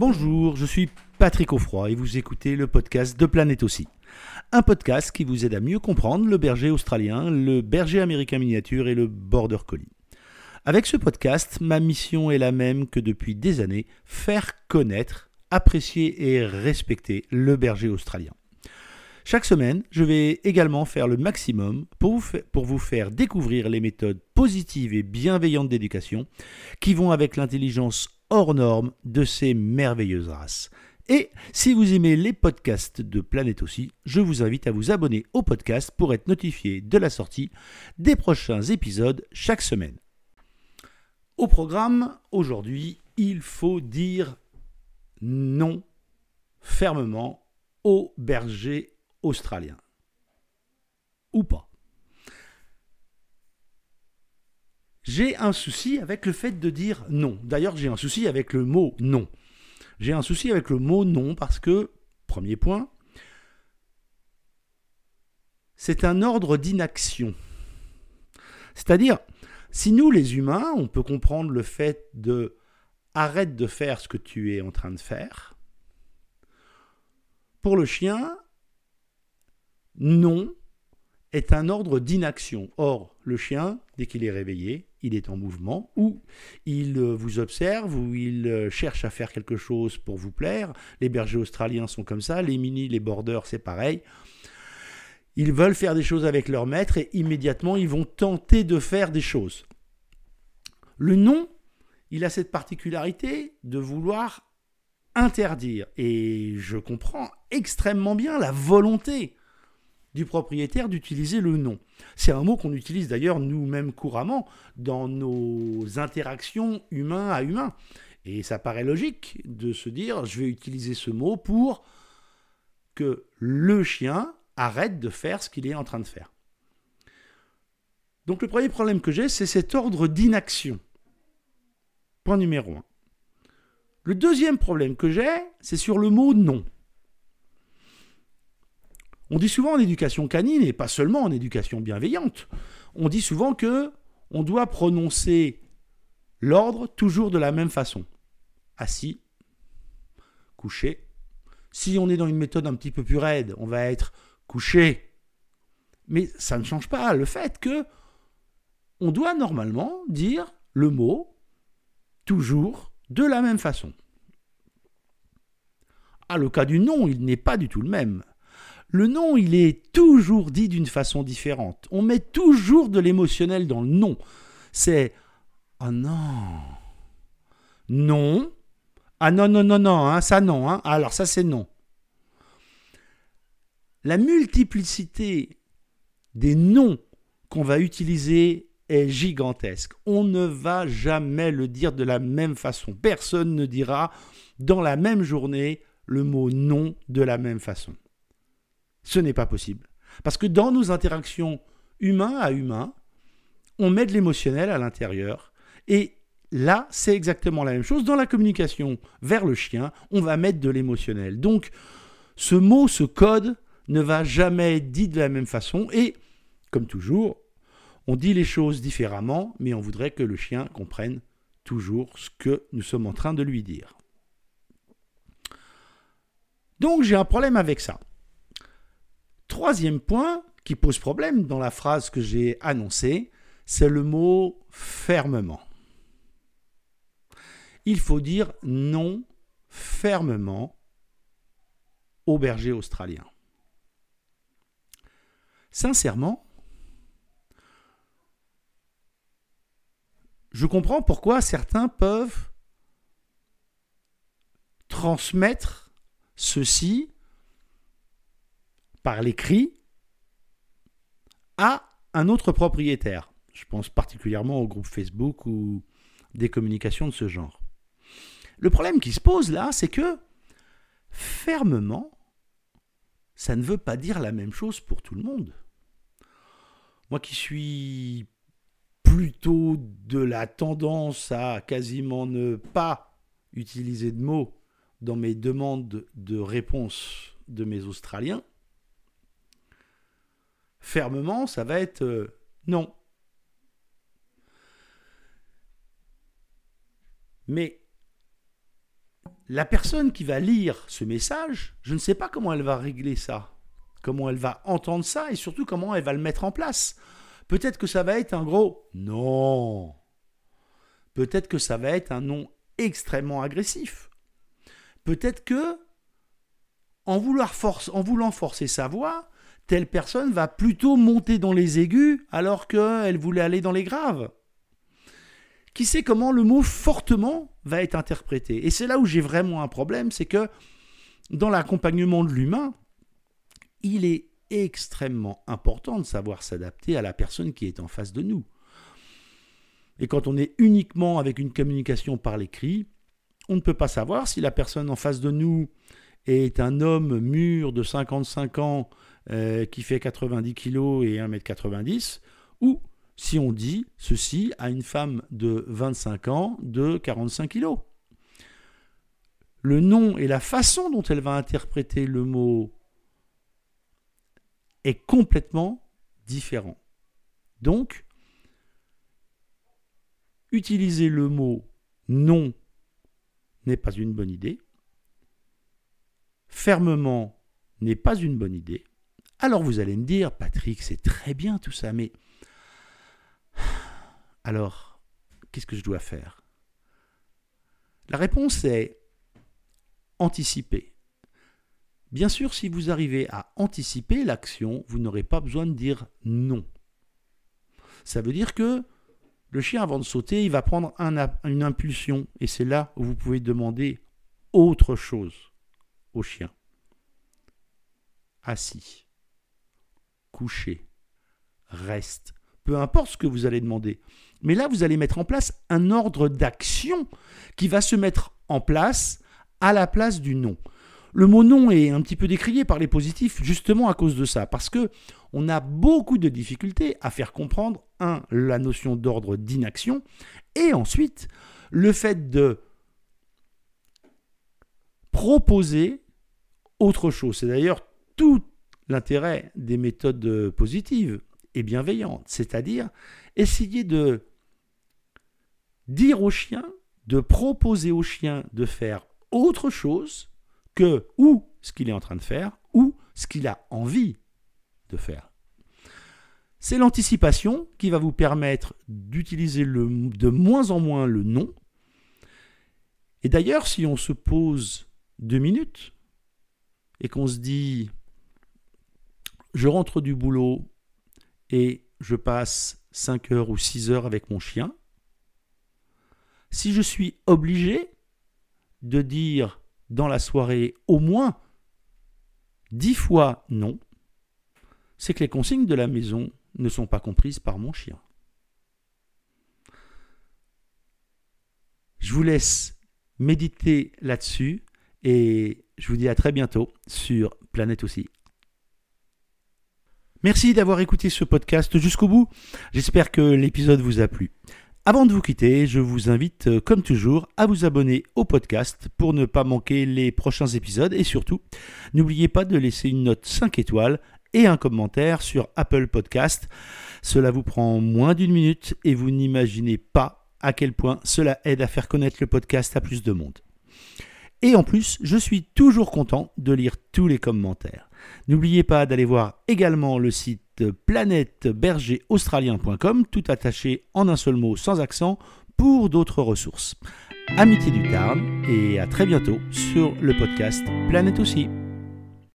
Bonjour, je suis Patrick Offroy et vous écoutez le podcast de Planète aussi. Un podcast qui vous aide à mieux comprendre le berger australien, le berger américain miniature et le border collie. Avec ce podcast, ma mission est la même que depuis des années, faire connaître, apprécier et respecter le berger australien. Chaque semaine, je vais également faire le maximum pour vous, pour vous, faire découvrir les méthodes positives et bienveillantes d'éducation qui vont avec l'intelligence hors norme de ces merveilleuses races. Et si vous aimez les podcasts de Planète aussi, je vous invite à vous abonner au podcast pour être notifié de la sortie des prochains épisodes chaque semaine. Au programme, aujourd'hui, il faut dire non fermement aux bergers australiens. Ou pas. J'ai un souci avec le fait de dire non. D'ailleurs, j'ai un souci avec le mot non. J'ai un souci avec le mot non parce que, premier point, c'est un ordre d'inaction. C'est-à-dire, si nous, les humains, on peut comprendre le fait de arrête de faire ce que tu es en train de faire, pour le chien, non est un ordre d'inaction. Or, le chien, dès qu'il est réveillé, il est en mouvement, ou il euh, vous observe, ou il euh, cherche à faire quelque chose pour vous plaire. Les bergers australiens sont comme ça, les mini, les borders, c'est pareil. Ils veulent faire des choses avec leur maître et immédiatement ils vont tenter de faire des choses. Le non, il a cette particularité de vouloir interdire. Et je comprends extrêmement bien la volonté du propriétaire d'utiliser le nom. C'est un mot qu'on utilise d'ailleurs nous-mêmes couramment dans nos interactions humain à humain. Et ça paraît logique de se dire je vais utiliser ce mot pour que le chien arrête de faire ce qu'il est en train de faire. Donc le premier problème que j'ai, c'est cet ordre d'inaction. Point numéro un. Le deuxième problème que j'ai, c'est sur le mot non. On dit souvent en éducation canine, et pas seulement en éducation bienveillante, on dit souvent que on doit prononcer l'ordre toujours de la même façon. Assis, couché. Si on est dans une méthode un petit peu plus raide, on va être couché. Mais ça ne change pas le fait que on doit normalement dire le mot toujours de la même façon. Ah, le cas du nom, il n'est pas du tout le même. Le nom, il est toujours dit d'une façon différente. On met toujours de l'émotionnel dans le nom. C'est ah non. Non. Ah non, non, non, non, hein, ça non. Hein. Alors ça c'est non. La multiplicité des noms qu'on va utiliser est gigantesque. On ne va jamais le dire de la même façon. Personne ne dira dans la même journée le mot non de la même façon. Ce n'est pas possible. Parce que dans nos interactions humain à humain, on met de l'émotionnel à l'intérieur. Et là, c'est exactement la même chose. Dans la communication vers le chien, on va mettre de l'émotionnel. Donc, ce mot, ce code, ne va jamais être dit de la même façon. Et, comme toujours, on dit les choses différemment, mais on voudrait que le chien comprenne toujours ce que nous sommes en train de lui dire. Donc j'ai un problème avec ça. Troisième point qui pose problème dans la phrase que j'ai annoncée, c'est le mot fermement. Il faut dire non fermement au berger australien. Sincèrement, je comprends pourquoi certains peuvent transmettre ceci par l'écrit à un autre propriétaire. Je pense particulièrement au groupe Facebook ou des communications de ce genre. Le problème qui se pose là, c'est que fermement, ça ne veut pas dire la même chose pour tout le monde. Moi qui suis plutôt de la tendance à quasiment ne pas utiliser de mots dans mes demandes de réponse de mes Australiens, fermement, ça va être euh, non. Mais la personne qui va lire ce message, je ne sais pas comment elle va régler ça, comment elle va entendre ça et surtout comment elle va le mettre en place. Peut-être que ça va être un gros non. Peut-être que ça va être un non extrêmement agressif. Peut-être que en, voulant forcer sa voix, telle personne va plutôt monter dans les aigus alors qu'elle voulait aller dans les graves. Qui sait comment le mot fortement va être interprété Et c'est là où j'ai vraiment un problème, c'est que dans l'accompagnement de l'humain, il est extrêmement important de savoir s'adapter à la personne qui est en face de nous. Et quand on est uniquement avec une communication par l'écrit, on ne peut pas savoir si la personne en face de nous est un homme mûr de 55 ans euh, qui fait 90 kg et 1m90, ou si on dit ceci à une femme de 25 ans de 45 kg. Le nom et la façon dont elle va interpréter le mot est complètement différent. Donc, utiliser le mot non n'est pas une bonne idée. Fermement n'est pas une bonne idée. Alors vous allez me dire, Patrick, c'est très bien tout ça, mais alors, qu'est-ce que je dois faire? La réponse est anticiper. Bien sûr, si vous arrivez à anticiper l'action, vous n'aurez pas besoin de dire non. Ça veut dire que le chien, avant de sauter, il va prendre une impulsion. Et c'est là où vous pouvez demander autre chose au chien. Assis, couché, reste, peu importe ce que vous allez demander. Mais là, vous allez mettre en place un ordre d'action qui va se mettre en place à la place du non. Le mot non est un petit peu décrié par les positifs justement à cause de ça, parce que on a beaucoup de difficultés à faire comprendre un la notion d'ordre d'inaction et ensuite le fait de proposer autre chose. C'est d'ailleurs tout l'intérêt des méthodes positives et bienveillantes, c'est-à-dire essayer de dire au chien, de proposer au chien de faire autre chose que ou ce qu'il est en train de faire ou ce qu'il a envie de faire. C'est l'anticipation qui va vous permettre d'utiliser de moins en moins le non. Et d'ailleurs, si on se pose deux minutes et qu'on se dit je rentre du boulot et je passe 5 heures ou 6 heures avec mon chien, si je suis obligé de dire dans la soirée au moins dix fois non, c'est que les consignes de la maison ne sont pas comprises par mon chien. Je vous laisse méditer là-dessus et je vous dis à très bientôt sur Planète aussi. Merci d'avoir écouté ce podcast jusqu'au bout. J'espère que l'épisode vous a plu. Avant de vous quitter, je vous invite, euh, comme toujours, à vous abonner au podcast pour ne pas manquer les prochains épisodes et surtout, n'oubliez pas de laisser une note 5 étoiles et un commentaire sur Apple Podcast. Cela vous prend moins d'une minute et vous n'imaginez pas à quel point cela aide à faire connaître le podcast à plus de monde. Et en plus, je suis toujours content de lire tous les commentaires. N'oubliez pas d'aller voir également le site planètebergeraustralien.com, tout attaché en un seul mot sans accent, pour d'autres ressources. Amitié du Tarn et à très bientôt sur le podcast Planète aussi.